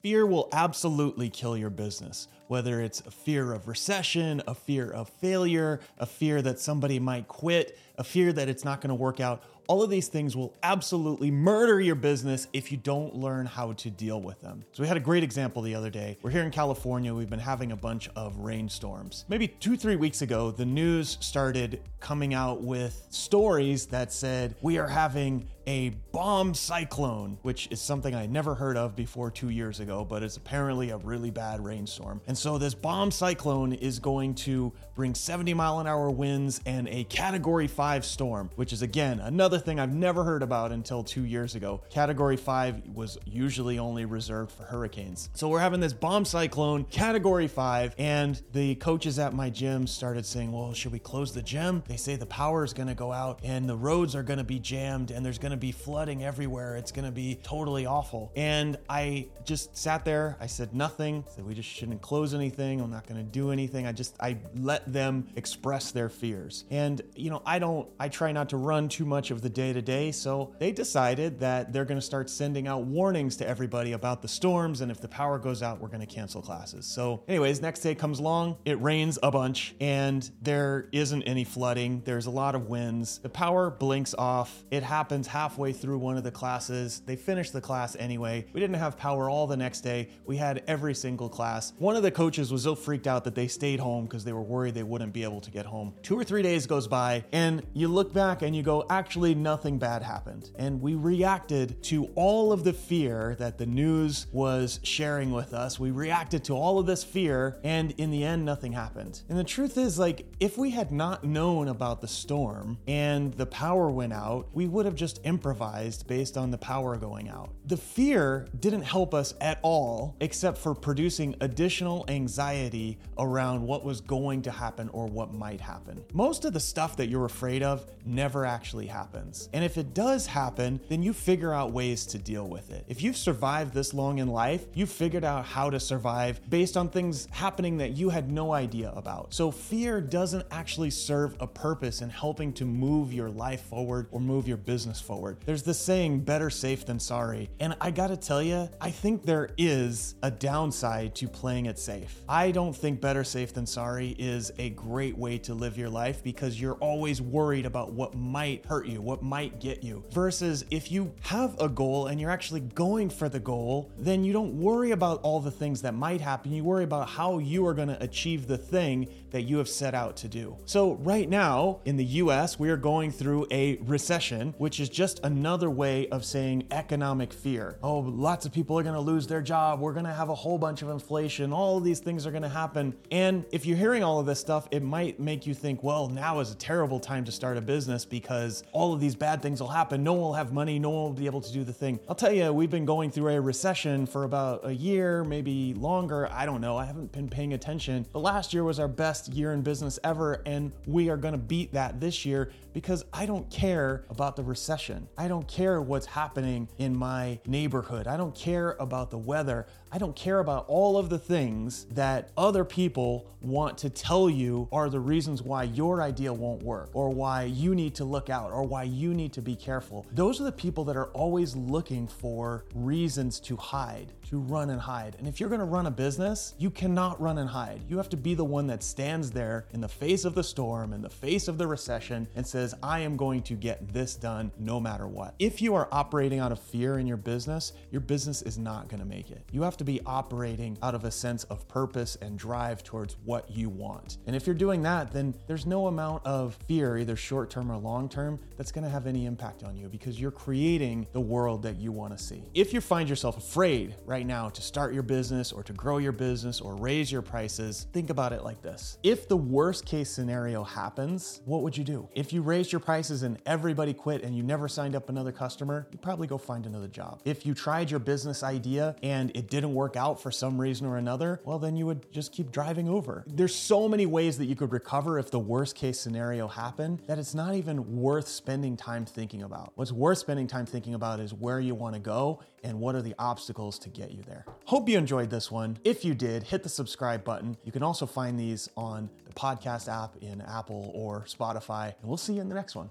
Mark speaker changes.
Speaker 1: Fear will absolutely kill your business, whether it's a fear of recession, a fear of failure, a fear that somebody might quit, a fear that it's not going to work out. All of these things will absolutely murder your business if you don't learn how to deal with them. So, we had a great example the other day. We're here in California, we've been having a bunch of rainstorms. Maybe two, three weeks ago, the news started coming out with stories that said, We are having a bomb cyclone, which is something I never heard of before two years ago, but it's apparently a really bad rainstorm. And so this bomb cyclone is going to bring 70 mile an hour winds and a category five storm, which is again another thing I've never heard about until two years ago. Category five was usually only reserved for hurricanes. So we're having this bomb cyclone, category five, and the coaches at my gym started saying, Well, should we close the gym? They say the power is going to go out and the roads are going to be jammed and there's going to be flooding everywhere. It's going to be totally awful. And I just sat there. I said nothing. I said we just shouldn't close anything. I'm not going to do anything. I just I let them express their fears. And you know, I don't I try not to run too much of the day to day, so they decided that they're going to start sending out warnings to everybody about the storms and if the power goes out, we're going to cancel classes. So, anyways, next day comes along, it rains a bunch and there isn't any flooding. There's a lot of winds. The power blinks off. It happens halfway through one of the classes. They finished the class anyway. We didn't have power all the next day. We had every single class. One of the coaches was so freaked out that they stayed home because they were worried they wouldn't be able to get home. Two or three days goes by, and you look back and you go, actually, nothing bad happened. And we reacted to all of the fear that the news was sharing with us. We reacted to all of this fear, and in the end, nothing happened. And the truth is, like, if we had not known about the storm and the power went out, we would have just improvised based on the power going out. The fear didn't help us at all, except for producing additional anxiety around what was going to happen or what might happen. Most of the stuff that you're afraid of never actually happens. And if it does happen, then you figure out ways to deal with it. If you've survived this long in life, you've figured out how to survive based on things happening that you had no idea about. So fear doesn't actually serve a purpose in helping to move your life forward or move your business forward. There's this saying, better safe than sorry. And I gotta tell you, I think there is a downside to playing it safe. I don't think better safe than sorry is a great way to live your life because you're always worried about what might hurt you, what might get you. Versus if you have a goal and you're actually going for the goal, then you don't worry about all the things that might happen. You worry about how you are gonna achieve the thing that you have set out to do. So, right now in the US, we are going through a recession, which is just another way of saying economic fear. Oh, lots of people are gonna lose their job. We're gonna have a whole bunch of inflation. All of these things are gonna happen. And if you're hearing all of this stuff, it might make you think, well, now is a terrible time to start a business because all of these bad things will happen. No one will have money. No one will be able to do the thing. I'll tell you, we've been going through a recession for about a year, maybe longer. I don't know. I haven't been paying attention. But last year was our best year in business ever, and we are gonna beat that this year because I don't care about the recession. I don't care what's happening in my neighborhood. I don't care about the weather. I don't care about all of the things that other people want to tell you are the reasons why your idea won't work, or why you need to look out, or why you need to be careful. Those are the people that are always looking for reasons to hide, to run and hide. And if you're gonna run a business, you cannot run and hide. You have to be the one that stands there in the face of the storm, in the face of the recession, and says, I am going to get this done no matter what. If you are operating out of fear in your business, your business is not gonna make it. You have to be operating out of a sense of purpose and drive towards what you want. And if you're doing that, then there's no amount of fear, either short term or long term, that's gonna have any impact on you because you're creating the world that you wanna see. If you find yourself afraid right now to start your business or to grow your business or raise your prices, think about it like this. If the worst case scenario happens, what would you do? If you raised your prices and everybody quit and you never signed up another customer, you probably go find another job. If you tried your business idea and it didn't work out for some reason or another, well, then you would just keep driving over. There's so many ways that you could recover if the worst case scenario happened that it's not even worth spending time thinking about. What's worth spending time thinking about is where you want to go and what are the obstacles to get you there. Hope you enjoyed this one. If you did, hit the subscribe button. You can also find these on the podcast app in Apple or Spotify, and we'll see you in the next one.